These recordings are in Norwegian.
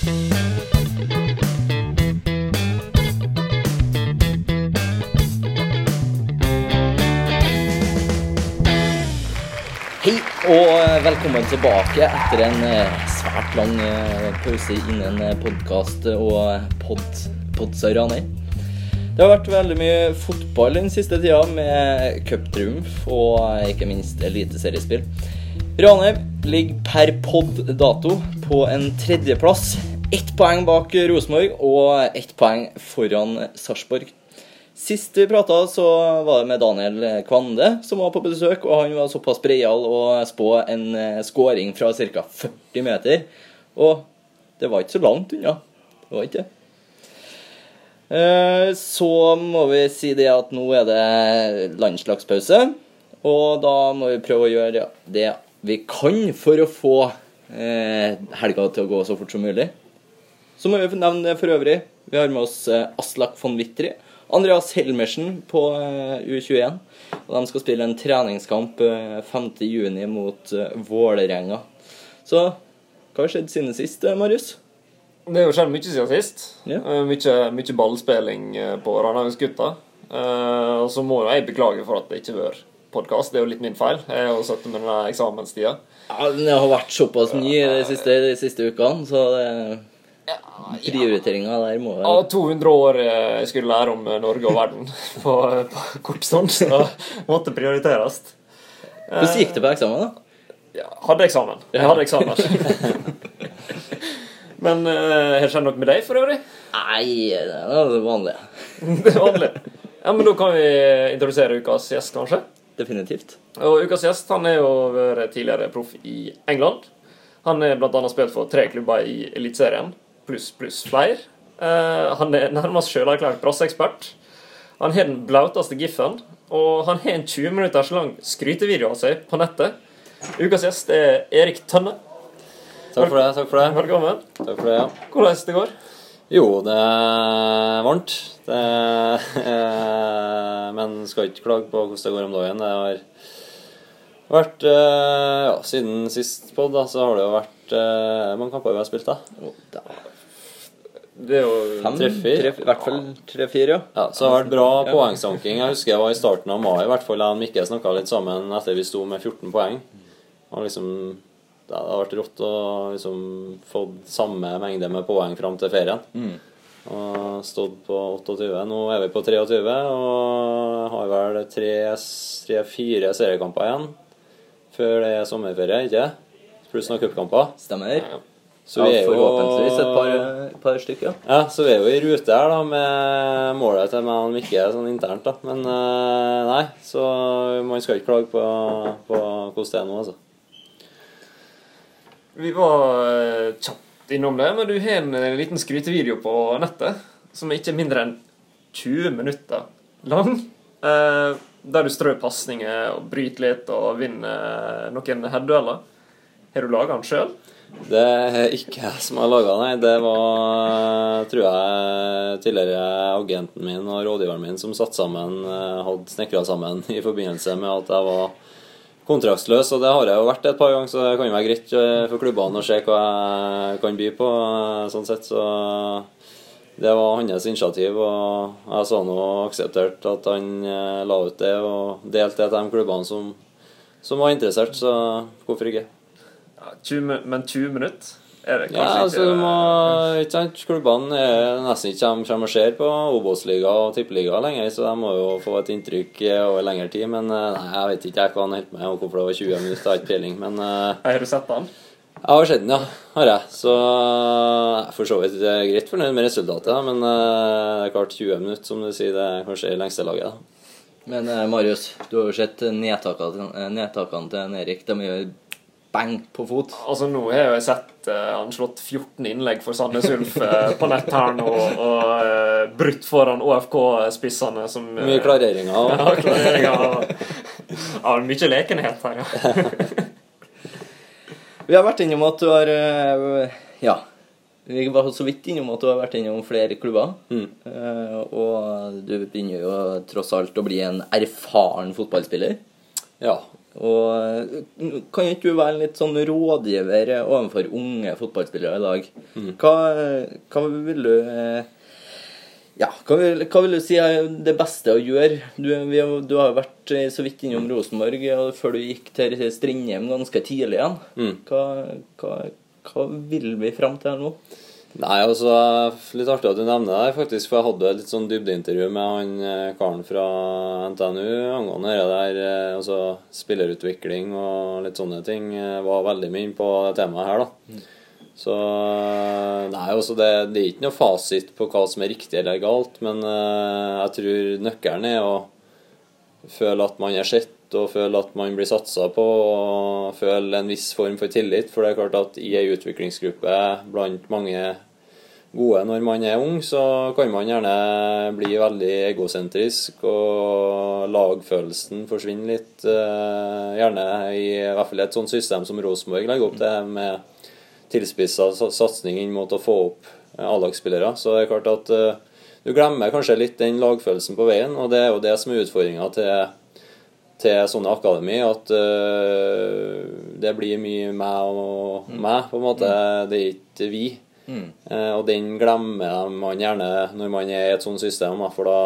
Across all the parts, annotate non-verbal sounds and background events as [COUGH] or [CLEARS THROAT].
Hei og velkommen tilbake etter en eh, svært lang eh, pause innen podkast og pod, Podsarani. Det har vært veldig mye fotball den siste tida, med cuptriumf og ikke minst eliteseriespill. Ranheim ligger per pod dato på en tredjeplass. Ett poeng bak Rosenborg og ett poeng foran Sarpsborg. Sist vi prata, så var det med Daniel Kvande som var på besøk, og han var såpass breial å spå en skåring scoring fra ca. 40 meter. Og det var ikke så langt unna. Det var ikke det. Eh, Så må vi si det at nå er det landslagspause, og da må vi prøve å gjøre det vi kan for å få eh, helga til å gå så fort som mulig. Så må vi nevne det for øvrig. Vi har med oss eh, Aslak von Wittry. Andreas Helmersen på eh, U21. Og de skal spille en treningskamp eh, 5.6 mot eh, Vålerenga. Så hva har skjedd siden sist, eh, Marius? Det har jo skjedd mye siden sist. Ja. Mye, mye ballspilling på Ranhagsgutta. Uh, og så må jeg beklage for at det ikke har vært podkast. Det er jo litt min feil. Jeg har satt sittet med denne eksamenstida. Ja, den har vært såpass ny de siste, de siste ukene, så det, prioriteringa der må være Ja, 200 år eh, jeg skulle lære om eh, Norge og verden [LAUGHS] på, på kort stund, så [LAUGHS] måtte prioriteres. Hvordan gikk det på eksamen, da? Ja, hadde eksamen. Jeg hadde eksamen. [LAUGHS] Men uh, har det skjedd noe med deg for øvrig? Nei, det er det vanlige. Det er vanlig. Ja, men Da kan vi introdusere ukas gjest, kanskje. Definitivt. Og Ukas gjest han er jo vært tidligere proff i England. Han er bl.a. spilt for tre klubber i Eliteserien, pluss pluss flere. Eh, han er nærmest sjølerklært brasseekspert. Han har den blauteste giffen, og han har en 20 minutters lang skrytevideo av seg på nettet. Ukas gjest er Erik Tønne. Takk for det. takk for det. Velkommen. Takk for det, ja. Hvordan det går? Jo, det er varmt. Det er, men skal ikke klage på hvordan det går om dagen. Det har vært eh, Ja, siden sist pod, da, så har det jo vært eh, mange kamper vi har spilt, da? Det er jo Fem? Tre-fire? I hvert fall tre-fire, ja. Ja, Så det har vært bra poengsanking. Jeg husker jeg var i starten av mai, i hvert fall da Mikke snakka litt sammen etter vi sto med 14 poeng. Og liksom Det har vært rått å liksom få samme mengde med poeng fram til ferien. Mm. Og stått på 28. Nå er vi på 23 og har vel tre-fire seriekamper igjen før det er sommerferie, ikke? Pluss noen cupkamper. Stemmer. Så vi er jo forhåpentligvis et par, par stykker. Ja, så vi er jo i rute her da med målet til meg og Mikke sånn internt, da. Men eh, nei, så man skal ikke klage på, på hvordan det er nå, altså. Vi var eh, kjapt innom det, men du har en eh, liten skrytevideo på nettet som er ikke mindre enn 20 minutter lang. Eh, der du strør pasninger og bryter litt og vinner noen headdueller. Har du laga den sjøl? Det er ikke jeg som har laga den. Det var, tror jeg, tidligere agenten min og rådgiveren min som satt sammen, hadde snekra sammen i forbindelse med at jeg var kontraktsløs. Og det har jeg jo vært et par ganger, så det kan jo være greit eh, for klubbene å se hva jeg kan by på. eh, sånn sett, så det var hans initiativ, og jeg så nå akseptert at han eh, la ut det og delte det til de klubbene som, som var interessert, så hvorfor ikke? Ja, 20, men 20 minutter? Er det kanskje Ja, altså, ikke du må, ikke sant, Klubbene er nesten ikke kommer kommer og ser på Obos-liga og Tippeliga lenger, så de må jo få et inntrykk eh, over lengre tid. Men eh, nei, jeg vet ikke jeg hva han holdt med, og hvorfor det var 20 minutter. Jeg har ikke peiling. Men eh, Har du sett den? jeg har sett den, ja. Har jeg. Så jeg er for så vidt er greit fornøyd med resultatet, men det er klart 20 minutter, som du sier, det er kanskje i lengste laget. da. Men Marius, du har jo sett nedtakene, til en Erik. De er bang på fot. Altså, nå har jeg sett uh, han slått 14 innlegg for Sandnes Ulf uh, på nett her nå, og uh, brutt foran ÅFK-spissene som uh, Mye klareringer. Ja, klareringer. Ja, mye lekenhet her, ja. [LAUGHS] Vi har vært innom at du har eh, Ja. Vi var så vidt innom at du har vært innom flere klubber. Mm. Eh, og du begynner jo tross alt å bli en erfaren fotballspiller. Ja, Og eh, kan ikke du være litt sånn rådgiver overfor unge fotballspillere i dag? Hva, hva vil du eh, ja, hva vil, hva vil du si er det beste å gjøre? Du, vi, du har jo vært eh, så vidt innom Rosenborg før du gikk til Strindheim ganske tidlig igjen. Mm. Hva, hva vil vi fram til her nå? Nei, altså, Litt artig at du nevner det, faktisk, for jeg hadde et litt sånn dybdeintervju med han eh, karen fra NTNU angående det der, eh, altså spillerutvikling og litt sånne ting. Jeg Var veldig mye inne på det temaet her, da. Så Nei, altså det, det er ikke noe fasit på hva som er riktig eller galt, men eh, jeg tror nøkkelen er å føle at man er sett, og føle at man blir satsa på, og føle en viss form for tillit. For det er klart at i ei utviklingsgruppe blant mange gode når man er ung, så kan man gjerne bli veldig egosentrisk, og lagfølelsen forsvinner litt. eh, Gjerne i, i hvert fall et sånt system som Rosenborg legger opp til, med tilspissa satsing inn mot å få opp eh, A-lagsspillere. Så det er klart at eh, du glemmer kanskje litt den lagfølelsen på veien, og det er jo det som er utfordringa til, til sånne akademi, at uh, det blir mye meg og meg, på en måte. Det er ikke vi. Eh, og den glemmer man gjerne når man er i et sånt system, for da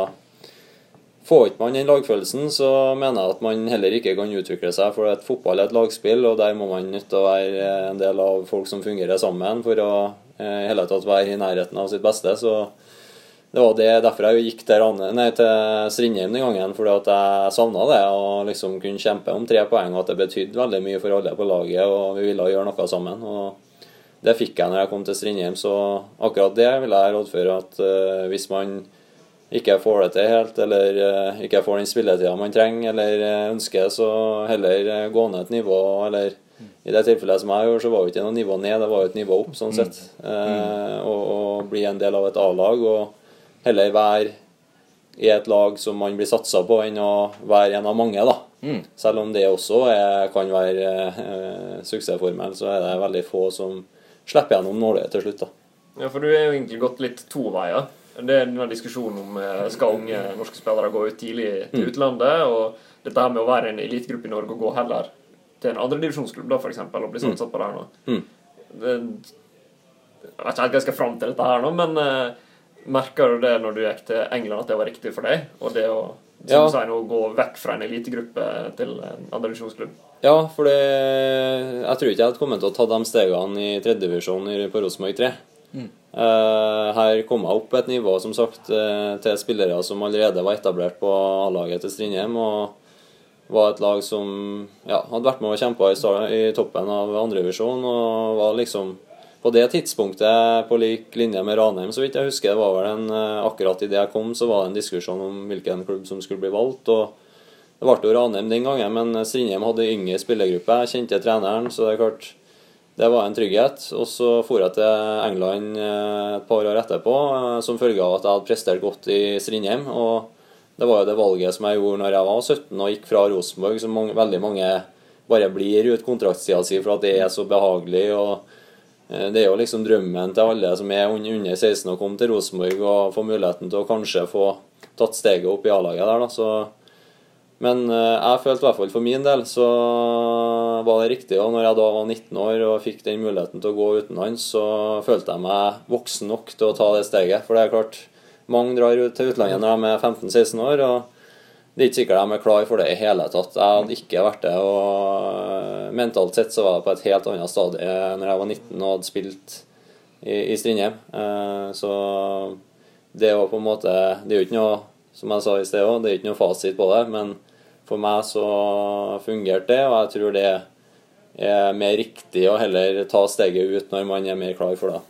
Får ikke man den lagfølelsen, så mener jeg at man heller ikke kan utvikle seg. For et fotball er et lagspill, og der må man nødt til å være en del av folk som fungerer sammen for å i uh, hele tatt være i nærheten av sitt beste. Så det var det, derfor jeg gikk Rane, nei, til Strindheim den gangen. Fordi at jeg savna det å liksom kunne kjempe om tre poeng, og at det betydde veldig mye for alle på laget. Og vi ville gjøre noe sammen. og Det fikk jeg når jeg kom til Strindheim, så akkurat det vil jeg rådføre at uh, hvis man ikke får det til helt, eller uh, ikke får den spilletida man trenger eller eh, ønsker, så heller gå ned et nivå, eller i det tilfellet som jeg gjorde, så var det ikke noe nivå ned, det var jo et nivå opp, sånn sett. Eh, og, og bli en del av et A-lag, og heller være i et lag som man blir satsa på, enn å være en av mange, da. Selv om det også er, kan være eh, suksessformel, så er det veldig få som slipper gjennom nåløyet til slutt, da. Ja, for du er jo egentlig gått litt to veier. Det er denne diskusjonen om eh, skal unge norske spillere gå ut tidlig til utlandet, og dette her med å være en elitegruppe i Norge og gå heller til en andredivisjonsklubb, da, eksempel, og bli satset på der nå. Mm. Det, jeg vet ikke helt hva jeg skal fram til dette her nå, men eh, merker du det når du gikk til England, at det var riktig for deg? Og det å Ja. sier å gå vekk fra en elitegruppe til en andredivisjonsklubb? Ja, for det, jeg tror ikke jeg hadde kommet til å ta de stegene i tredjedivisjon på Rosenborg 3. Mm. her kom jeg opp et nivå som sagt eh, til spillere som allerede var etablert på A-laget til Strindheim. Og var et lag som ja, hadde vært med og kjempa i, i toppen av andredivisjon. Og var liksom på det tidspunktet på lik linje med Ranheim, så vidt jeg husker. det var vel en, eh, Akkurat idet jeg kom, så var det en diskusjon om hvilken klubb som skulle bli valgt. og det ble jo Ranheim den gangen, men Strindheim hadde yngre spillergruppe. Jeg kjente treneren, så det er klart det var en trygghet. Og så for jeg til England eh, et par år etterpå eh, som følge av at jeg hadde prestert godt i Strindheim. Og det var jo det valget som jeg gjorde når jeg var 17 og gikk fra Rosenborg, som mange, veldig mange bare blir ut kontraktstida si for at det er så behagelig. og det er jo liksom drømmen til alle som er un- under 16 å komme til Rosenborg og få muligheten til å kanskje få tatt steget opp i A-laget der. da, så men eh, jeg følte i hvert fall for min del så var det riktig. Og når jeg da var 19 år og fikk den muligheten til å gå utenlands, så følte jeg meg voksen nok til å ta det steget. For det er klart, mange drar til utlandet når de er 15-16 år. og det er ikke sikkert de er klar for det i hele tatt. Jeg hadde ikke vært det. og Mentalt sett så var jeg på et helt annet stadie når jeg var 19 og hadde spilt i, i Strindheim. Eh, Så det var på en måte Det er jo ikke noe, som jeg sa i sted òg, det er ikke noe fasit på det. Men for meg så fungerte det, og jeg tror det er mer riktig å heller ta steget ut når man er mer klar for det.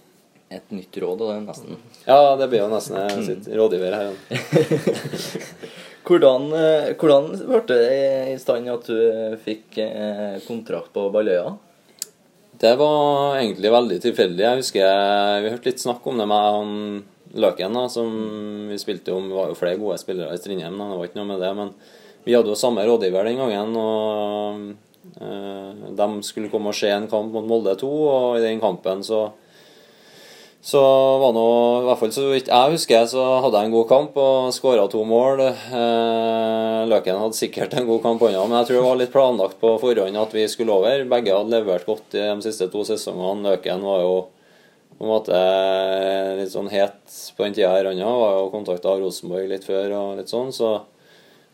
Et nytt råd, da, nesten. Ja, det blir jo nesten jeg [CLEARS THROAT] sitt rådgiver her. [LAUGHS] Hvordan, eh, hvordan ble det i stand at du fikk eh, kontrakt på Balløya? Det var egentlig veldig tilfeldig. Jeg husker vi hørte litt snakk om det med han Løken, da, som vi spilte om. Det var jo flere gode spillere i Strindheim, det var ikke noe med det. Men vi hadde jo samme rådgiver den gangen, og øh, de skulle komme og se en kamp mot Molde 2, og i den kampen så Så var nå, i hvert fall så vidt jeg husker, så hadde jeg en god kamp og skåra to mål. Eh, Løken hadde sikkert en god kamp hånda, men jeg tror det var litt planlagt på forhånd at vi skulle over. Begge hadde levert godt i de siste to sesongene. Løken var jo på en måte litt sånn het på den tida her. Han var jo kontakta av Rosenborg litt før og litt sånn, så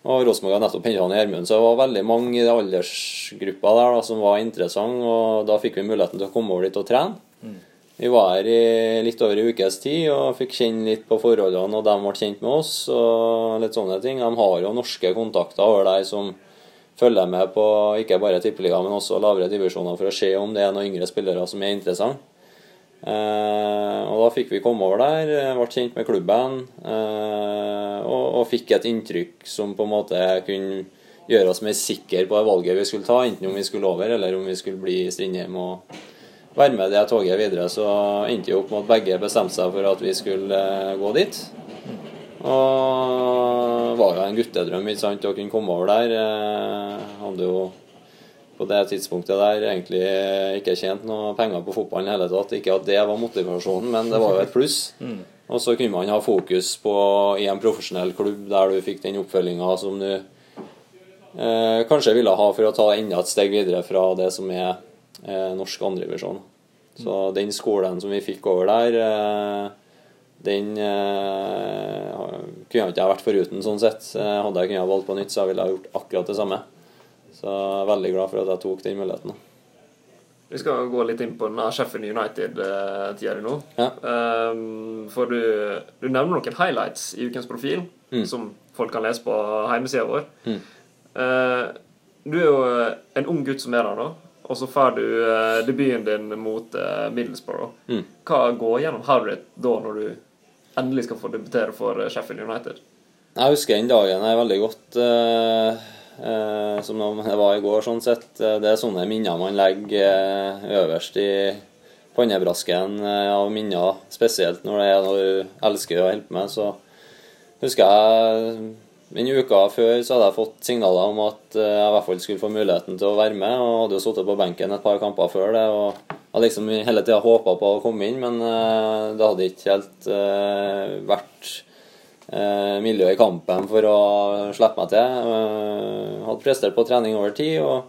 og Rosenborg har nettopp henta Gjermund, så det var veldig mange i aldersgruppa der da, som var interessante. Og da fikk vi muligheten til å komme over dit og trene. Vi var her i litt over en ukes tid og fikk kjenne litt på forholdene, og de ble kjent med oss. og litt sånne ting. De har jo norske kontakter over der som følger med på ikke bare tippeliga, men også lavere divisjoner for å se om det er noen yngre spillere som er interessante. Eh, og da fikk vi komme over der, ble kjent med klubben eh, og, og, fikk et inntrykk som på en måte kunne gjøre oss mer sikre på det valget vi skulle ta, enten om vi skulle over eller om vi skulle bli i Strindheim og være med det toget videre. Så endte jo opp med at begge bestemte seg for at vi skulle eh, gå dit. Og det var jo en guttedrøm ikke sant, å kunne komme over der. Jeg hadde jo på det tidspunktet der egentlig ikke tjent noe penger på fotballen i hele tatt. Ikke at det var motivasjonen, men det var jo et pluss. [LAUGHS] Mm. Og så kunne man ha fokus på i en profesjonell klubb der du fikk den oppfølginga som du eh, kanskje ville ha for å ta enda et steg videre fra det som er eh, norsk andrevisjon. Så den skolen som vi fikk over der, eh, den eh, kunne jeg ikke vært foruten, sånn sett. Eh, hadde jeg kunnet valgt på nytt, så ville jeg gjort akkurat det samme. Så jeg er veldig glad for at jeg tok den muligheten. Vi skal gå litt inn på den Sheffield United-tida di nå. Ja. Um, for du, du, nevner noen highlights i ukens profil mm. som folk kan lese på hjemmesida vår. Mm. Uh, du er jo en ung gutt som er der nå, og så får du uh, debuten din mot uh, Middlesbrough. Mm. Hva går gjennom Harriet da, når du endelig skal få debutere for Sheffield United? Jeg husker den dagen jeg veldig godt. Uh Eh, som det var i går, sånn sett. Eh, det er sånne minner man legger eh, øverst i pannebrasken av minner, spesielt når det er noe du elsker å hjelpe med. Så husker jeg den uka før så hadde jeg fått signaler om at jeg i hvert fall skulle få muligheten til å være med, og hadde jo sittet på benken et par kamper før det. og hadde liksom hele tida håpa på å komme inn, men det hadde ikke helt vært miljøet miljø i kampen for å slippe meg til. Jeg hadde prestert på trening over tid og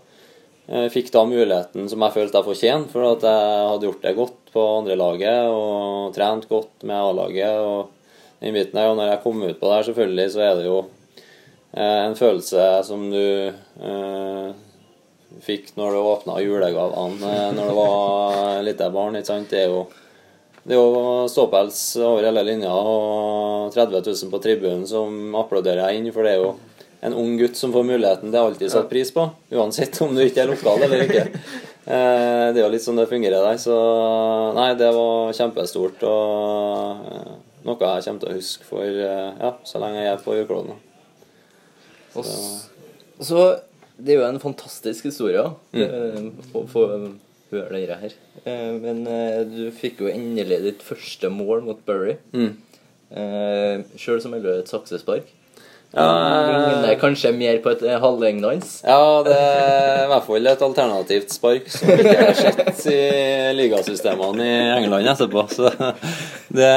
eh, fikk da muligheten som jeg følte jeg fortjente, for at jeg hadde gjort det godt på andre laget og trent godt med A-laget. og den biten der, og når jeg kom ut på det her, selvfølgelig, så er det jo eh, en følelse som du eh, fikk når du åpna julegavene eh, når du var [LAUGHS] lite barn. ikke sant? Det er jo det er jo ståpels over hele linja og 30 000 på tribunen som applauderer deg inn, for det er jo en ung gutt som får muligheten. Det er alltid satt pris på, uansett om du ikke er lokal eller ikke. Eh, det er jo litt sånn det fungerer der. Så nei, det var kjempestort og eh, noe jeg kommer til å huske for eh, ja, så lenge jeg er på jordkloden. Så. så det er jo en fantastisk historie mm. å få høre det her. Eh, men eh, du fikk jo endelig ditt første mål mot Burry. Mm. Eh, Sjøl som er et saksespark. Ja, Ligner kanskje mer på et halvengdans? Ja, det er i hvert fall et alternativt spark som ikke er sett i ligasystemene i England etterpå. Så det,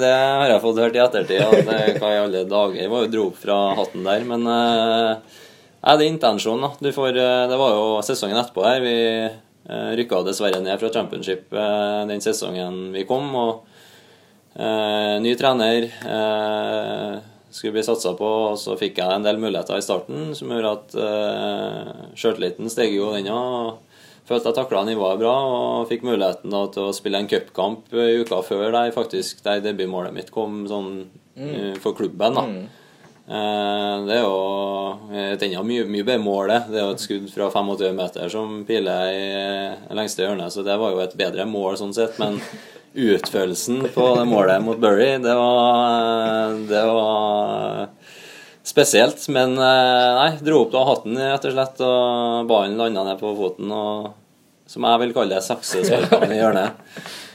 det har jeg fått hørt i ettertid. At det, hva i alle dager Jeg var jo dro opp fra hatten der. Men ja, det er intensjonen. da. Får, det var jo sesongen etterpå her. Vi Eh, Rykka dessverre ned fra championship eh, den sesongen vi kom. og Uh, Ny trener skulle bli satsa på, og så fikk jeg en del muligheter i starten som gjorde at uh, sjøltilliten steg jo den òg. Følte jeg takla nivået bra og fikk muligheten da, til å spille en cupkamp uka før der faktisk der debutmålet mitt kom sånn, mm. for klubben. da. Mm. Eh, det er jo et enda mye, mye bedre mål, det. Er jo et skudd fra 25 meter som piler i lengste hjørne, så det var jo et bedre mål sånn sett. Men utførelsen på det målet mot Burry, det var, det var spesielt. Men eh, nei, dro opp da hatten rett og slett, og ballen landa ned på foten. og som jeg vil kalle saksesparkene i hjørnet.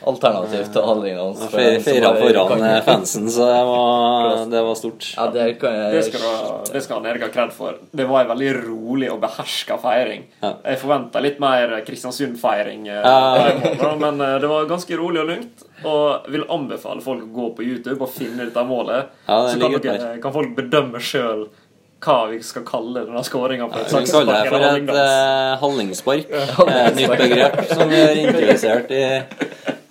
Alternativt til handlingene hans. Feira foran eh, fansen, så det var, det var stort. Ja, det, kan jeg Det skal, du- det skal han Erik ha kred for. Det var en veldig rolig og beherska feiring. Ja. Jeg forventa litt mer Kristiansund-feiring, eh, Ja. men eh, det var ganske rolig og lugnt. Og vil anbefale folk å gå på YouTube og finne dette målet. Ja, Så kan, dere, kan folk bedømme sjøl hva vi skal kalle denne skåringa Vi kaller det for et eh, hallingspark. Et nytt begrep som vi [LAUGHS] har introdusert i,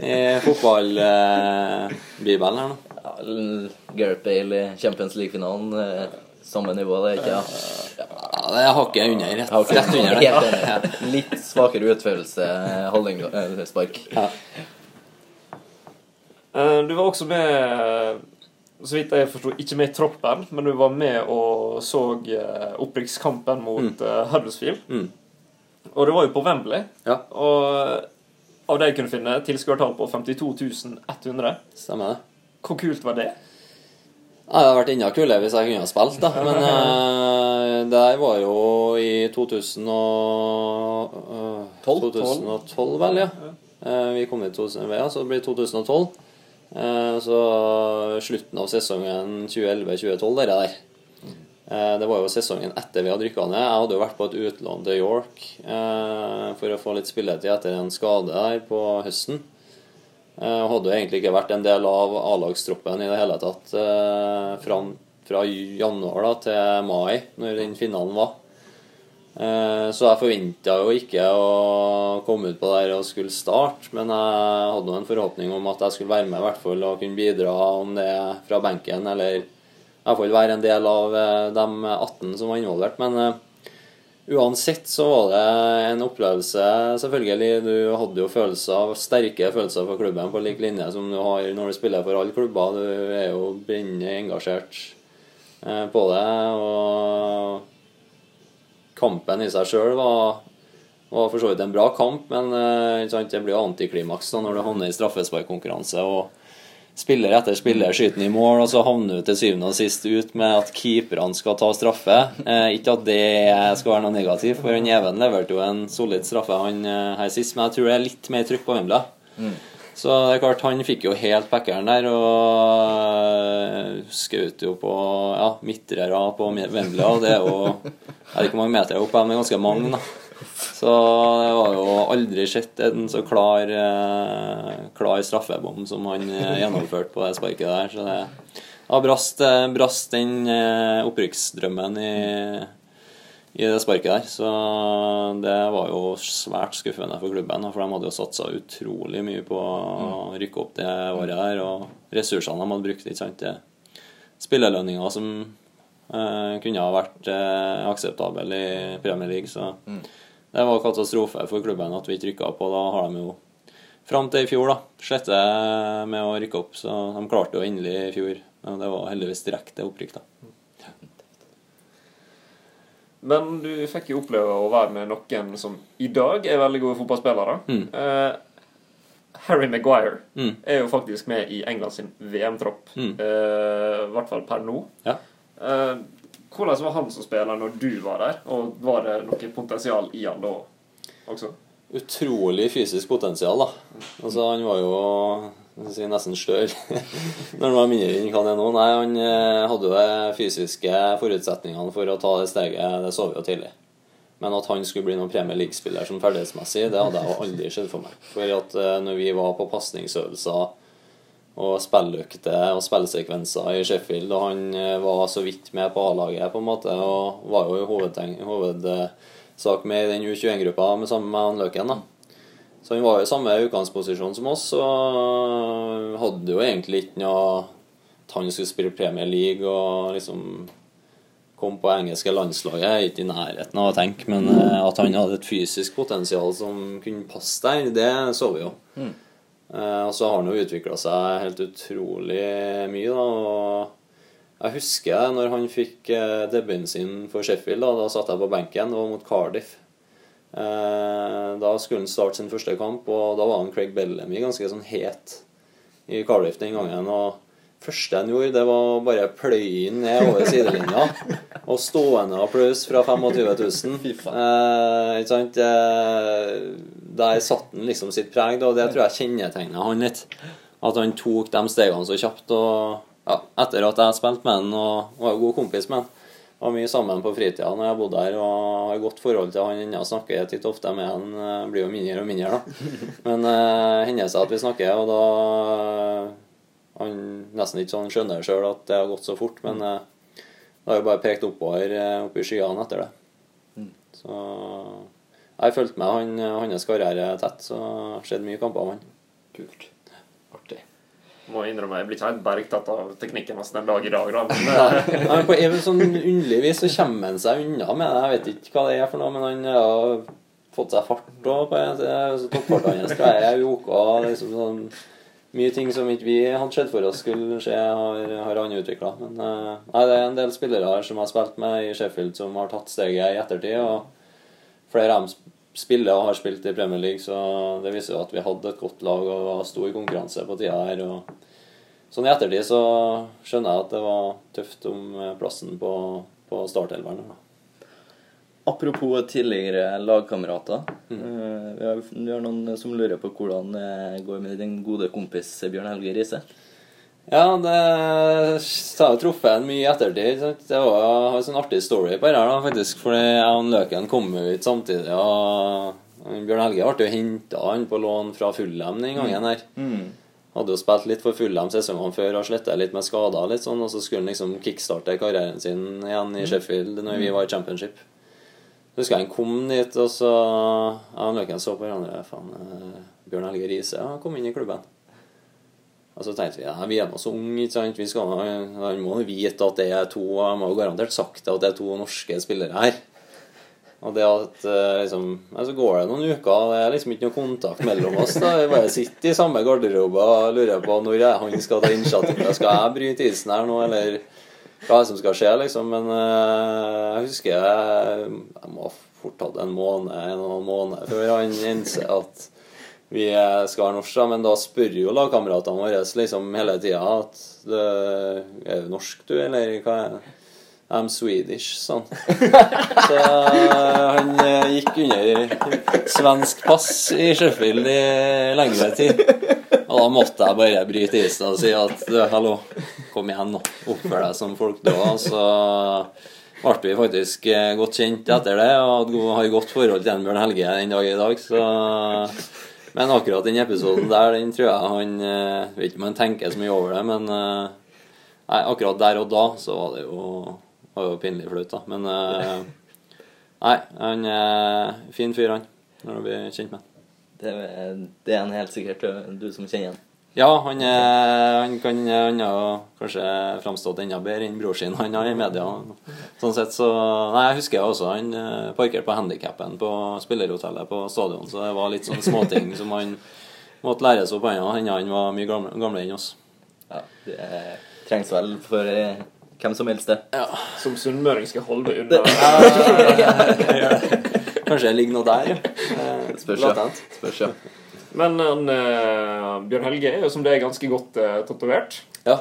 i fotballbibelen her nå. Ja, Gareth Bale i Champions League-finalen. eh, Samme nivå, det er ikke ja. Ja, det er hakket under. Rett, Ja, ok. rett under det. Ja. Litt svakere utførelse, hallingspark. Ja. Eh, Du var også med, så vidt jeg forsto, ikke med i troppen, men du var med og så eh, opprykkskampen mot eh, Huddersfield. Mm. Og det var jo på Wembley. Ja. Og av det jeg kunne finne, tilskuertall på 52.100 Stemmer det. Hvor kult var det? Ja, det hadde vært enda kulere hvis jeg kunne ha spilt, da. [LAUGHS] Men uh, det der var jo i 2000 og, uh, 12? 2012, vel, ja. Eh, vi kom i 2000, ja, så det blir 2012. Eh, så slutten av sesongen 2011-2012, det der. Eh, det var jo sesongen etter vi hadde rykka ned. Jeg hadde jo vært på et utlån til York eh, for å få litt spilletid etter en skade der på høsten. Eh, hadde jo egentlig ikke vært en del av A-lagstroppen i det hele tatt fram, fra januar da, til mai, når den finalen var. Eh, så jeg forventa jo ikke å komme ut på der og skulle starte, men jeg hadde jo en forhåpning om at jeg skulle være med i hvert fall og kunne bidra, om det fra benken eller i være en del av eh, de 18 som var involvert. Men eh, Uansett så var det en opplevelse, selvfølgelig. Du hadde jo følelser, sterke følelser for klubben på lik linje som du har når du spiller for alle klubber. Du er jo brennende engasjert på det. Og kampen i seg sjøl var, var for så vidt en bra kamp, men eh, sant, det blir antiklimaks når du havner i straffesparkkonkurranse. og Spiller etter spiller skyter i mål, og så havner du til syvende og sist ut med at keeperne skal ta straffe. Eh, ikke at det skal være noe negativt, for Even leverte jo en solid straffe han eh, her sist, men jeg tror det er litt mer trykk på Wembley. Så det er klart, han fikk jo helt packeren der, og skjøt jo på ja, midtrere på Wembley, og det er jo Jeg vet ikke mange meter opp, men ganske mange, da. Så det var jo aldri sett en så klar, eh, klar straffebom som han eh, gjennomførte på det sparket der. Så det ja, brast, eh, brast den opprykksdrømmen i, i det sparket der. Så det var jo svært skuffende for klubben, for de hadde jo satsa utrolig mye på å rykke opp det året her. Og ressursene de hadde brukt, ikke sant. Det spillelønninger som eh, kunne ha vært eh, akseptable i Premier League. Så det var katastrofe for klubben at vi ikke rykka opp. Og da har de jo fram til i fjor da, slette med å rykke opp. Så de klarte jo endelig i fjor. Og det var heldigvis direkte opprykk, da. Men du fikk jo oppleve å være med noen som i dag er veldig gode fotballspillere. Mm. Eh, Harry Maguire Mm. er jo faktisk med i England sin VM-tropp. Mm. Eh, I hvert fall per nå. Ja. Eh, hvordan var han som spiller når du var der? Og var det noe potensial i han da også? Utrolig fysisk potensial, da. Altså, han var jo si, nesten større [LAUGHS] når han var mindre enn hva han er nå. Nei, han eh, hadde jo de fysiske forutsetningene for å ta det steget, det så vi jo tidlig. Men at han skulle bli noen Premier League-spiller som ferdighetsmessig, det hadde jeg aldri sett for meg. For at eh, når vi var på pasningsøvelser og spilløkter og spillsekvenser i Sheffield, og han eh, var så vidt med på A-laget, på en måte, og var jo hovedsak med i den U21-gruppa med sammen med han Løken, da. Så han var i samme utgangsposisjon som oss, og hadde jo egentlig ikke noe At han skulle spille Premier League og liksom kom på engelske landslaget, er ikke i nærheten av å tenke, men eh, at han hadde et fysisk potensial som kunne passe der, det så vi jo. Mm. Og så har han jo utvikla seg helt utrolig mye, da. Og jeg husker når han fikk eh, debuten sin for Sheffield, da, da satt jeg på benken, det var mot Cardiff. Eh, Da skulle han starte sin første kamp, og da var han Craig Bellamy ganske sånn het i Cardiff den gangen. Og første han gjorde, det var bare pløye inn ned over sidelinja. [LAUGHS] Og stående applaus fra 25 000. Fy faen. Eh, ikke sant? Eh, der satte han liksom sitt preg, og det tror jeg kjennetegna han litt. At han tok de stegene så kjapt. Og ja, etter at jeg spilte med han og var god kompis med han var mye sammen på fritida når jeg bodde her, og har godt forhold til han ennå. Snakker titt og ofte med han. eh, Blir jo mindre og mindre, da. [LAUGHS] Men uh, hender seg at vi snakker, og da eh, Han nesten ikke sånn skjønner sjøl at det har gått så fort, men uh, det har jo bare pekt oppover, uh, opp i skyene etter det. Mm. Så jeg har fulgt med han, hans karriere tett, så jeg har sett mye kamper av han. Kult. Må innrømme, jeg blir ikke helt bergtatt av teknikken hans den dag i dag. Da. Men, eh, Nei, på en sånn underlig vis så kommer han seg unna med det. Jeg vet ikke hva det er for noe, men han har fått seg fart òg. Toppfarten hans er uka. Liksom sånn, mye ting som ikke vi hadde sett for oss skulle skje, har, har han utvikla. Men eh, nei, det er en del spillere som har spilt med i Sheffield, som har tatt steget i ettertid. Og flere av dem spiller og har spilt i Premier League, så det viser jo at vi hadde et godt lag og var stor konkurranse på tida her. og Sånn i ettertid så skjønner jeg at det var tøft om eh, plassen på, på startelveren. Apropos tidligere lagkamerater. Mm. Vi har, vi har noen som lurer på hvordan det går med din gode kompis Bjørn Helge Riise. Ja, det har jo truffet en mye i ettertid. Det var en sånn artig story på det her, da, faktisk. Fordi jeg og Løken kom ut samtidig. og Bjørn Helge ble jo henta på lån fra Fullem den gangen her. Mm. Hadde jo spilt litt for Fullem sesongene før og sletta litt med skader, litt sånn, og så skulle han liksom kickstarte karrieren sin igjen i Sheffield når vi var i championship. Så husker jeg han kom dit, og så Jeg og Løken så på hverandre. Faen, eh, Bjørn Helge Riise ja, kom inn i klubben. Og så tenkte vi ja, vi er nå så unge, ikke sant. Vi skal, Han må vite at det er to Jeg må jo garantert sagt at det er to norske spillere her. Og det at eh, liksom Så Så går det noen uker, det er liksom ikke noe kontakt mellom oss. da Vi bare sitter i samme garderobe og lurer på når jeg, han skal ta initiativet. Skal jeg bryte isen her nå, eller hva som skal skje, liksom? Men eh, jeg husker jeg, jeg må fort hatt en måned, en og en måned før han innser at vi skal være norske, men da spør jo lagkameratene våre liksom hele tida at det, Er du norsk, du, eller hva er det? I'm Swedish, sånn. Så han eh, gikk under svensk pass i Sheffield i lengre tid. Og da måtte jeg bare bryte isen og si at hallo, kom igjen nå, oppfør deg som folk da. Så ble vi faktisk eh, godt kjent etter det, og har godt forhold til Bjørn Helge den dag i dag. Så men akkurat den episoden der, den tror jeg han Jeg Vet ikke om han tenker så mye over det, men eh, Nei, akkurat der og da så var det jo, var jo pinlig flaut, da. Men eh, Nei, han er fin fyr, han. Når du blir kjent med ham. Det, det er en helt sikkert du som kjenner han. Ja, han, er, han kan han har kanskje framstått enda bedre enn bror sin han har i media. Sånn sett så Nei, jeg husker også han eh, parkerte på handikappen på spillerhotellet på stadion, så det var litt sånn småting som han måtte læres opp ennå, enda han var mye gamle, gamle enn oss. Ja, det er- trengs vel for eh, hvem som helst, det. Ja, som sunnmøring skal holde unna. [LAUGHS] [LAUGHS] Kanskje det ligger noe der, ja. Spørs, ja. Spørs, ja. Men han, eh, Bjørn Helge er jo som det er ganske godt uh, tatovert. Ja.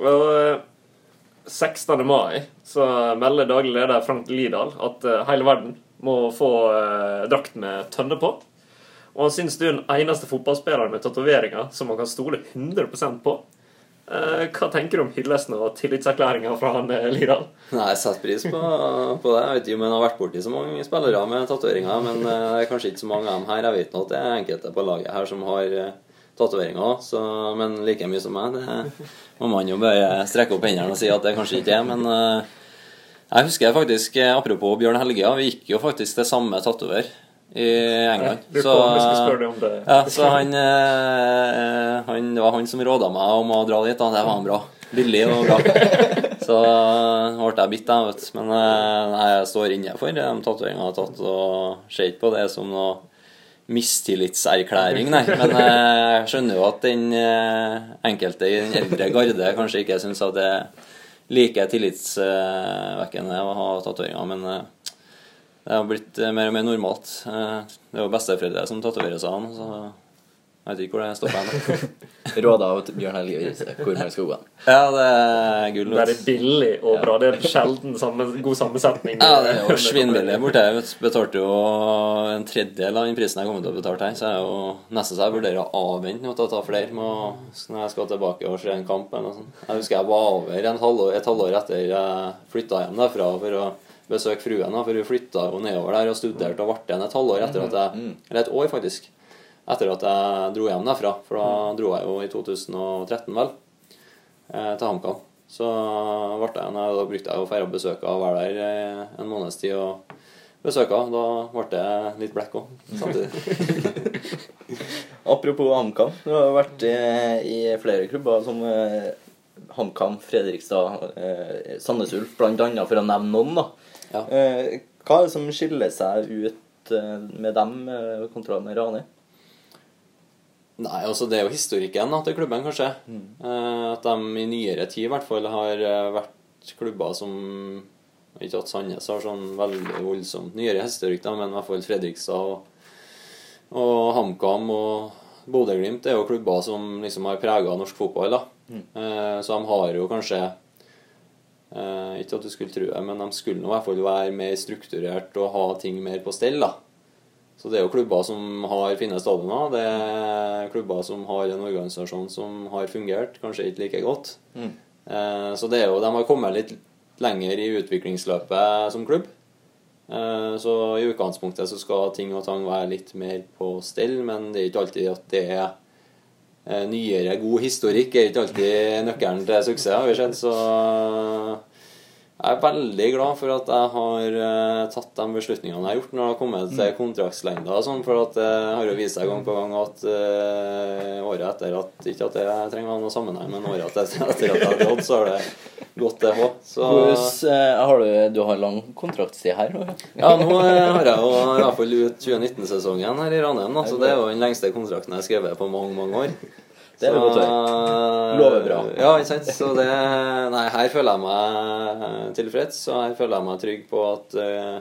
Og eh, 16. mai så melder daglig leder Frank Lidahl at eh, hele verden må få eh, drakt med tønne på. Og han syns du er den eneste fotballspilleren med tatoveringer som man kan stole 100% på. Eh, hva tenker du om hyllesten og tillitserklæringa fra han eh, Lidahl? Nei, jeg setter pris på, på det. Jeg vet ikke om jeg har vært borti så mange spillere med tatoveringer, men eh, det er kanskje ikke så mange av dem her. Jeg vet nå at det er enkelte på laget her som har eh, tatoveringer, men like mye som meg. Det må man jo bare strekke opp hendene og si at det kanskje ikke er, men jeg husker faktisk, apropos Bjørn Helge, vi gikk jo faktisk til samme tatover i England. Ja, det. Ja, så han, eh, han Det var han som råda meg om å dra dit. Da. Det var han bra. Billig og bra. [LAUGHS] Så eh, ble jeg bitt, jeg, vet. Men eh, nei, jeg står inne for de tatoveringene jeg har tatt, og ser ikke på det som noe mistillitserklæring, nei. Men eh, jeg skjønner jo at den eh, enkelte i den eldre garde kanskje ikke syns at det er like tillitsvekkende å ha tatoveringer, men eh, det har blitt eh, mer og mer normalt. Eh, Det er jo besteforeldre som tatoverer seg an, så Jeg vet ikke hvor det stopper hen. [LAUGHS] Råd av Bjørn Helge Kormarskogen. Ja, det er gull. Veldig billig og bra. Det er sjelden samme, god sammensetning. Ja, det er jo [LAUGHS] svinbillig borte. Jeg betalte jo en tredjedel av den prisen jeg kommer til å betale her, så jeg er jo nesten så jeg vurderer å avvente noe å ta flere med, når jeg skal tilbake og se en kamp. eller noe sånt. Jeg husker jeg var over en halvår, et halvår etter jeg flytta hjem derfra for å besøke fruen, da, for hun flytta jo nedover der og studerte og ble igjen et halvår etter at jeg Eller et år, faktisk. Etter at jeg dro hjem derfra. For da dro jeg jo i 2013, vel, eh, til HamKam. Så ble jeg, da brukte jeg jo feire besøk og være der eh, en måneds tid og besøke. Da ble det litt blekk òg, samtidig. [LAUGHS] Apropos HamKam. Du har vært eh, i flere klubber som HamKam, Fredrikstad, Sandnes Ulf, annet, for å nevne noen. da. Ja. Eh, hva er det som skiller seg ut eh, med dem eh, kontra med Rani? Nei, altså det er jo historikken da, til klubben, kanskje. Eh, at de i nyere tid i hvert fall har vært klubber som Ikke at Sandnes har sånn veldig voldsomt nyere historikk, da, men i hvert fall Fredrikstad og, og HamKam og Bodø-Glimt er jo klubber som liksom har prega norsk fotball. da. Eh, så de har jo kanskje eh, Ikke at du skulle tro det, men de skulle nå i hvert fall være mer strukturert og ha ting mer på stell. da. Så det er jo klubber som har fine stadioner. Det er klubber som har en organisasjon som har fungert, kanskje ikke like godt. Eh, så det er jo, de har kommet litt lenger i utviklingsløpet som klubb. Eh, så i utgangspunktet så skal ting og tang være litt mer på stell, men det er ikke alltid at det er nyere, god historikk er ikke alltid nøkkelen til suksess, har vi sett. Så jeg er veldig glad for at jeg har uh, tatt de beslutningene jeg har gjort når det har kommet til kontraktslengder og sånn, for at det har jo vist seg gang på gang at uh, året etter at Ikke at det trenger å ha noe sammenheng, men året etter, [LAUGHS] etter at jeg har gått, så har det gått det òg. Så eh, har du, du har lang kontraktstid her? ja? nå eh, har jeg jo i hvert fall ut 2019-sesongen her i Ranheim, så det er jo den lengste kontrakten jeg har skrevet på mange, mange år. Det er godt å Lover bra. Ja, ikke sant. Så det Nei, her føler jeg meg tilfreds, og her føler jeg meg trygg på at eh,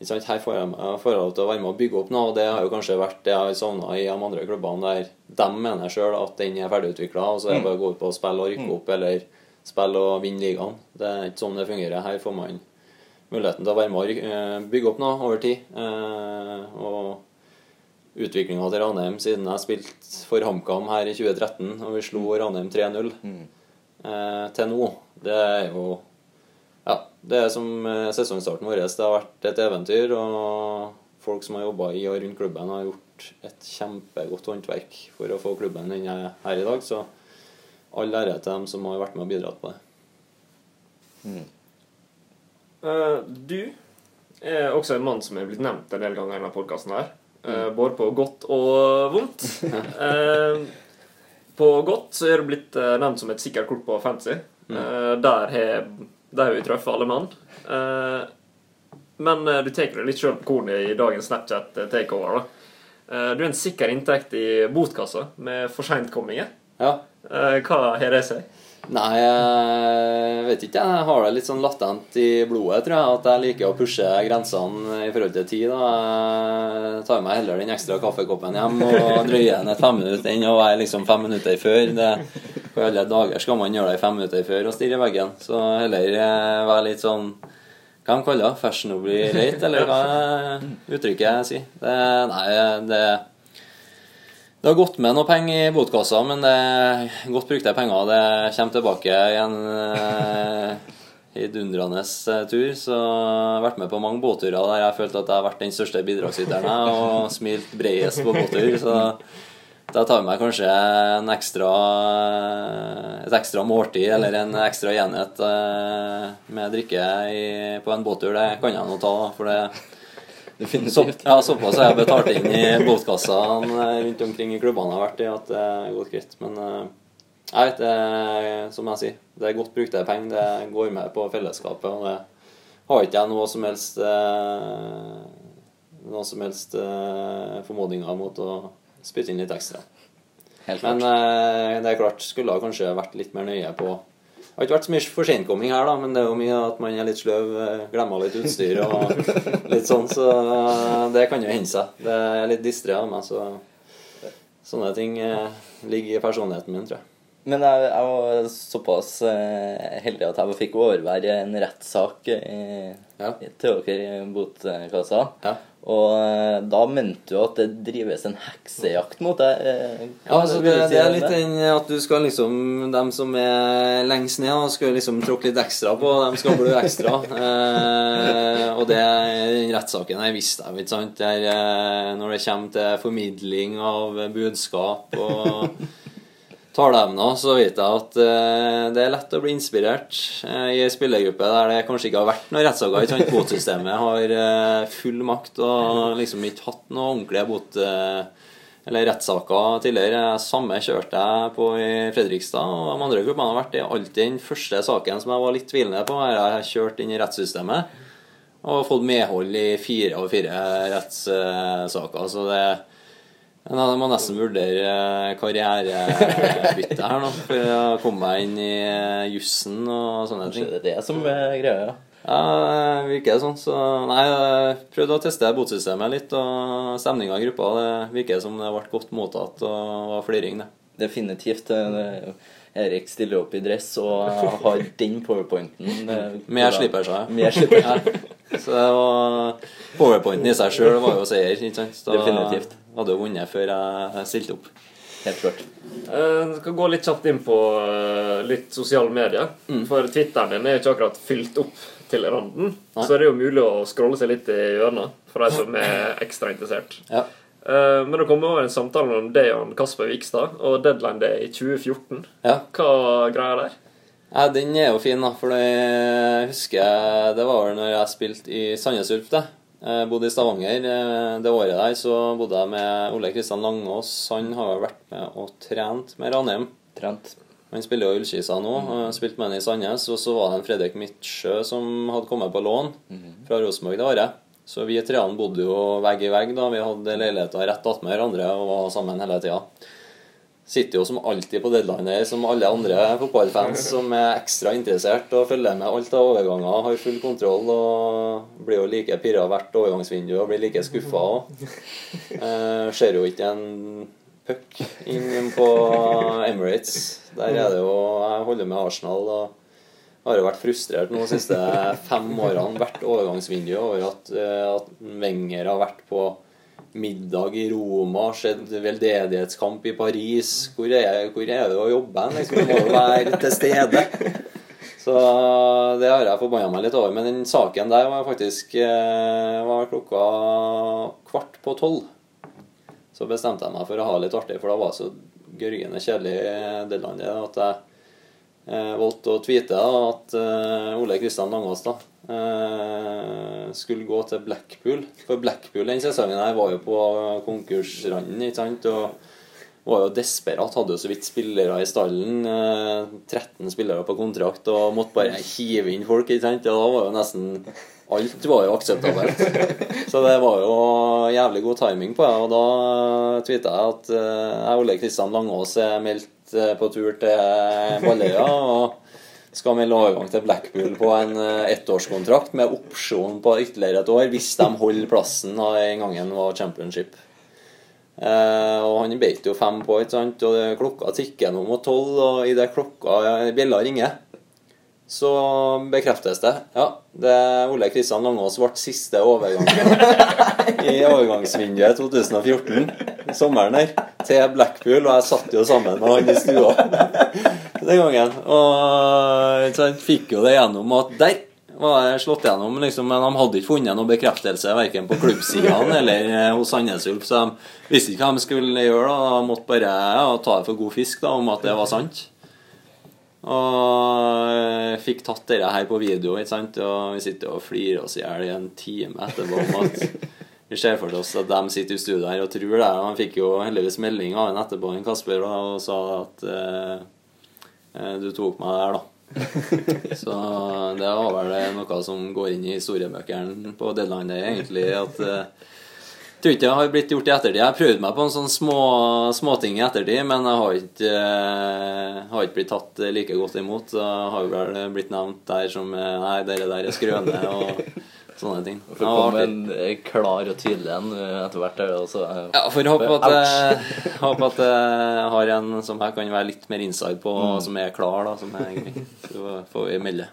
ikke sant, Her får jeg, meg- får lov til å være med og bygge opp noe, og det har jo kanskje vært det jeg har savna i de andre klubbene, der de mener sjøl at den er ferdigutvikla, og så er det bare å gå ut på å spille og rykke opp, eller spille og vinne ligaen. Det er ikke sånn det fungerer. Her får man muligheten til å være med og eh, bygge opp noe over tid. eh, og utviklinga til Ranheim siden jeg spilte for HamKam her i 2013, og vi slo Ranheim 3-0 eh, til nå, det er jo Ja, det er som eh, sesongstarten vår. Det har vært et eventyr, og folk som har jobba i og rundt klubben, har gjort et kjempegodt håndverk for å få klubben den er her i dag. Så all ære til dem som har vært med og bidratt på det. Eh, du er også en mann som er blitt nevnt en del ganger i denne podkasten her. Eh, både på godt og vondt. Eh, på godt så er det blitt eh, nevnt som et sikkert kort på fancy. Eh, der har vi truffet alle mann. Men du tar det litt sjøl på kornet i dagens Snapchat takeover. da. Du er en sikker inntekt i botkassa med for seintkomminger. Ja. Hva har det seg? Nei, jeg vet ikke. Jeg har det litt sånn latent i blodet, tror jeg. At jeg liker å pushe grensene i forhold til tid. Da. Jeg tar meg heller den ekstra kaffekoppen hjem og drøyer den et fem minutter enn å være liksom fem minutter før. Det, på alle dager skal man gjøre det fem minutter før og stirre i veggen. Så heller eh, være litt sånn hva de kaller det? Fashionably late, eller hva uttrykket jeg sier? Det, nei, det det har gått med noe penger i botkassa, men det er godt brukte penger. Det kommer tilbake i en eh, heidundrende eh, tur. Så jeg har vært med på mange båtturer der jeg har følt at jeg har vært den største bidragsyteren og smilt bredest på båttur. Så da tar jeg meg kanskje en ekstra, et ekstra måltid eller en ekstra enhet eh, med drikke på en båttur. Det kan jeg nå ta, for det så, Definitivt. ja, såpass har jeg betalt inn i båtkassene rundt omkring i klubbene jeg har vært i, at det er godt greit. Men eh, jeg vet, det som jeg sier, det er godt brukte penger. Det går med på fellesskapet. Og det har ikke jeg noe som helst eh, noe som helst eh, formodninger mot å spytte inn litt ekstra. Helt klart. Men det er klart, skulle jeg kanskje vært litt mer nøye på Det har ikke vært så mye forsinkomming her, da, men det er jo mye at man er litt sløv, eh, glemmer litt utstyr og [LAUGHS] litt sånn, så eh, det kan jo hende seg. Det er litt distré av meg, så Sånne ting eh, ligger i personligheten min, tror jeg. Men jeg, jeg var såpass heldig at jeg fikk overvære en rettssak i- Ja. til dere i botkassa. Ja. Og eh, da mente du at det drives en heksejakt mot deg. eh, Ja, altså det, det er litt den at du skal liksom Dem som er lengst ned, og skal liksom tråkke litt ekstra på, dem skal blø ekstra. [LAUGHS] Eh, og det den rettssaken her visste jeg, ikke sant. Der, eh, når det kommer til formidling av budskap og taleemner, så vet jeg at uh, det er lett å bli inspirert uh, i ei spillergruppe der det kanskje ikke har vært noen rettssaker. ikke sant? Har uh, full makt og liksom ikke hatt noen ordentlige bot... eller rettssaker tidligere. Samme kjørte jeg på i Fredrikstad. Og de andre gruppene har vært i alltid den første saken som jeg var litt tvilende på. Her har jeg kjørt inn i rettssystemet og fått medhold i fire av fire rettssaker. Så det men jeg må nesten vurdere karrierebytte her nå, for å komme meg inn i jussen og sånne ting. Det er det som er greia? ja. Ja, det virker sånn. Så nei, jeg prøvde å teste botsystemet litt, og stemninga i gruppa det virker som det ble godt mottatt og var fliring, det. Definitivt. eh, Erik stiller opp i dress og har den powerpointen. eh, Med slipperseg. Med slipper. Ja. [LAUGHS] Så det var Powerpointen i seg sjøl var jo seier, ikke sant? Da Definitivt. hadde jeg vunnet før jeg stilte opp. Helt klart. Jeg skal gå litt kjapt inn på eh, litt sosiale medier. Mm. For Twitteren din er jo ikke akkurat fylt opp til randen. Nei. Så det er jo mulig å scrolle seg litt i hjørnet for de som er ekstra interessert. Ja. Eh, Men det kommer over en samtale om deg og Kasper Vikstad og deadline day i 2014. ja. Hva greia der? Ja, den er jo fin, da. For jeg husker det var vel når jeg spilte i Sandnes Ulf. Jeg bodde i Stavanger. Eh, Det året der så bodde jeg med Ole Kristian Langås. Han har jo vært med og trent med Ranheim. Trent. Han spiller jo Ullkisa nå. Mm. Spilte med han i Sandnes. Og så var det en Fredrik Midtsjø som hadde kommet på lån fra Rosenborg det året. Så vi treene bodde jo vegg i vegg. da Vi hadde leiligheter rett attmed hverandre og var sammen hele tida. Sitter jo som alltid på deadline her, som alle andre fotballfans som er ekstra interessert og følger med alt av overganger, har full kontroll og blir jo like pirra hvert overgangsvindu og blir like skuffa òg. Eh, ser jo ikke en puck inn på Emirates. Der er det jo Jeg holder med Arsenal og har jo vært frustrert nå de siste fem årene, hvert overgangsvindu, over at, eh, at Wenger har vært på middag i Roma, sett veldedighetskamp i Paris. Hvor er, hvor er det å jobbe hen? Liksom, må jo være til stede. Så det har jeg forbanna meg litt over. Men den saken der var faktisk eh, var klokka kvart på tolv. Så bestemte jeg meg for å ha litt artig, for da var det så gørgende kjedelig det landet at jeg eh, valgte å tweete at eh, Ole Kristian Langås da, eh, skulle gå til Blackpool. For Blackpool den sesongen her var jo på konkursranden, ikke sant? Og var jo desperat. Hadde jo så vidt spillere i stallen. Eh, 13 spillere på kontrakt og måtte bare hive inn folk, ikke sant? Og da var jo nesten Alt var jo akseptabelt. [LAUGHS] Så det var jo jævlig god timing på det. Og da tvitra jeg at eh, jeg Ole Kristian Langås er meldt eh, på tur til Balløya. og skal melde overgang til Blackpool på en eh, ettårskontrakt med opsjon på ytterligere et år hvis de holder plassen da den gangen var championship. Eh, og han beit jo fem på, ikke sant? og klokka tikker nå mot tolv, og idet klokka bjella ringer, så bekreftes det. Ja, det er Ole Kristian Langås ble siste overgang [LAUGHS] i overgangsvinduet 2014, sommeren der, til Blackpool, og jeg satt jo sammen med han i stua [LAUGHS] den gangen. Og så sant, fikk jo det gjennom at der var jeg slått gjennom, liksom, men de hadde ikke funnet noen bekreftelse verken på klubbsidene eller eh, hos Sandnes Ulf, så de visste ikke hva de skulle gjøre. da, De måtte bare ja, ta det for god fisk da, om at det var sant. Og fikk tatt dette her på video, ikke sant? og vi sitter og flirer oss i hjel i en time etterpå om at vi ser for oss at de sitter i studio her og tror det. Og han fikk jo heldigvis melding av en etterpå, en Kasper, da, og sa at eh, eh, du tok meg der, da. [LAUGHS] Så det var vel noe som går inn i historiebøkene på deadline day, egentlig. At eh, tror ikke det har blitt gjort i ettertid. Jeg har prøvd meg på en sånn små småting i ettertid, men jeg har ikke, eh, har ikke blitt tatt like godt imot. Jeg har vel blitt nevnt der som eh, Nei, dere der er skrøne. Og Sånne ting. For å komme en eh, klar og tydelig en etter hvert. Er det også, Ja, for håpe at, jeg, håpe at jeg har en som jeg kan være litt mer inside på, Mm. som er klar, da. Som er grei. Så får vi melde.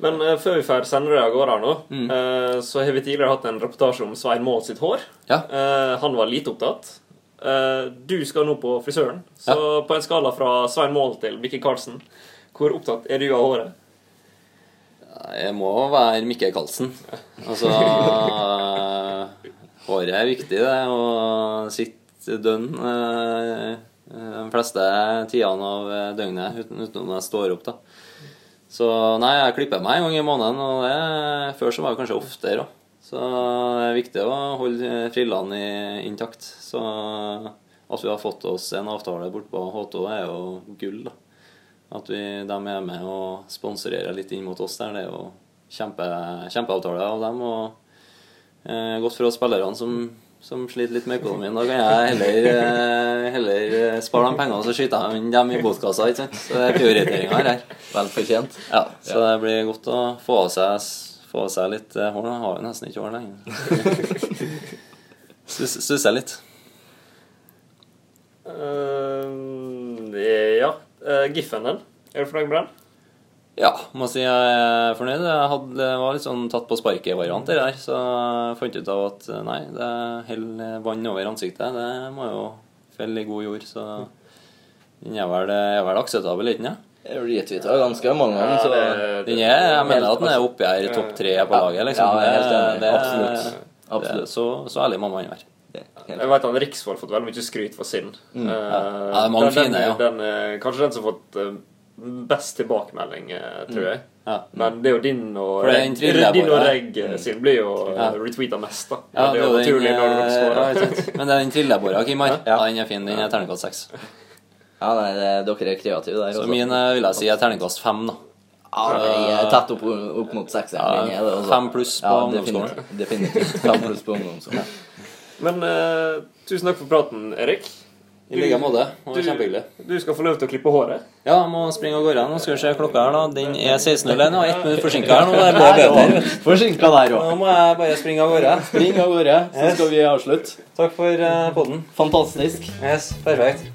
Men uh, før vi får sende det av gårde her nå, Mm. uh, så har vi tidligere hatt en reportasje om Svein Mål sitt hår. Ja. Uh, han var lite opptatt. Du skal nå på frisøren, så på en skala fra Svein Mål til Mikke Karlsen, hvor opptatt er du av håret? Jeg må være Mikke Karlsen. Altså [LAUGHS] Håret er viktig, det. Og sitte dønn de fleste tidene av døgnet uten, utenom jeg står opp, da. Så nei, jeg klipper meg en gang i måneden, og det, før så var det kanskje oftere òg. Så det er viktig å holde frillene intakt. Så at vi har fått oss en avtale borte på H2, er jo gull, da. At vi, de er med og sponsorerer litt inn mot oss der, det er jo kjempe, kjempeavtale av dem. Og eh, godt for oss spillerne som, som sliter litt med økonomien. Da kan jeg heller, eh, heller eh, spare de pengene og så skyter jeg dem i botkassa. ikke sant? Så det er prioriteringa her. Vel fortjent. Ja, så det blir godt å få av seg, få av seg litt eh, hår. Nå har vi nesten ikke hår lenger. [LAUGHS] Stuss- Stusser litt. Uh, ja. Uh, Giffen din, er du fornøyd med den? Ja, må si jeg er fornøyd. Jeg hadde, var litt sånn tatt på sparket-variant der. Så jeg fant ut av at nei, det holder vann over ansiktet. Det må jo felle i god jord. Så den er vel, er vel akseptabel, ikke sant? Retweeta ganske mange ganger, Ja, Den jeg mener at den er oppi her i topp tre på laget, liksom. Ja, helt enig. Det- Absolutt. det- Så, så ærlig må man være. Jeg vet at Riksvoll har fått veldig mye skryt for sin. Mm. Ja. Ja, det er mange den, fine, ja. den, kanskje den som har fått eh, best tilbakemelding, eh, tror jeg. Ja. Men det er jo din og, er din og. Reg eh, sin blir jo uh, Ja. retweeta mest, da. Ja, det er jo naturlig når dere eh, scorer. Men det er den trillebåra, Kimar. Ja. Ja, den er fin. Den er terningkast seks. Ja, nei, det, dere er kreative der. Så også. min eh, vil jeg si er terningkast fem, da. Ja, jeg er tett opp, opp mot sekseren. Ja, min altså. fem pluss på ja, ungdomsskolen. definitivt. definitivt. Fem pluss på ungdomsskolen. Men uh, tusen takk for praten, Erik. I like måte. Det var Du- kjempehyggelig. Du skal få lov til å klippe håret. Ja, jeg må springe av gårde. Nå skal vi se klokka her, da. Den er 16.01. og ett minutt forsinka her nå. Det blir bøter. Forsinka der òg. Nå må jeg bare springe av gårde. Spring av gårde, så skal vi avslutte. Takk for uh, podden. Fantastisk. Yes, perfekt.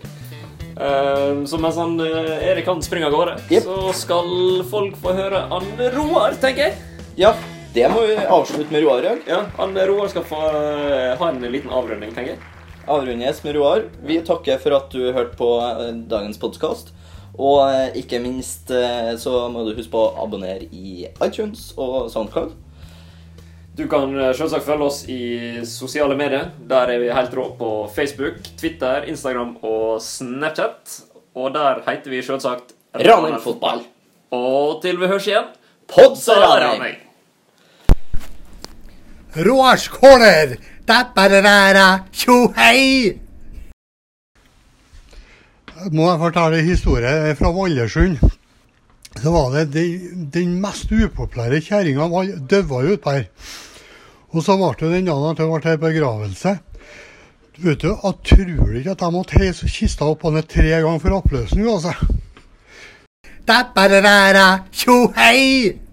Uh, han, eh, Erik kan springe av gårde, yep. så skal folk få høre Anne Roar, tenker jeg. Ja, det må vi avslutte med Roar i dag. Ja, Anne Roar skal få eh, ha en liten avrunding, tenker jeg. Avrundes med Roar. Vi takker for at du hørte på eh, dagens podkast. Og eh, ikke minst eh, så må du huske på å abonnere i iTunes og Soundcloud. Du kan selvsagt følge oss i sosiale medier. Der er vi helt rå på Facebook, Twitter, Instagram og Snapchat. Og der heter vi selvsagt Ranheim Fotball. Og til vi høres igjen Podsa Ranheim. Roars corner! Tjo hei! Må jeg fortelle en historie fra Vallersund. Så var det den, den mest upopulære kjerringa døde jo utpå her. Og så ble det den dagen at det ble begravelse. Vet du, jeg tror ikke at jeg måtte heise kista opp på ned tre ganger for oppløsning, altså. Tjo hei!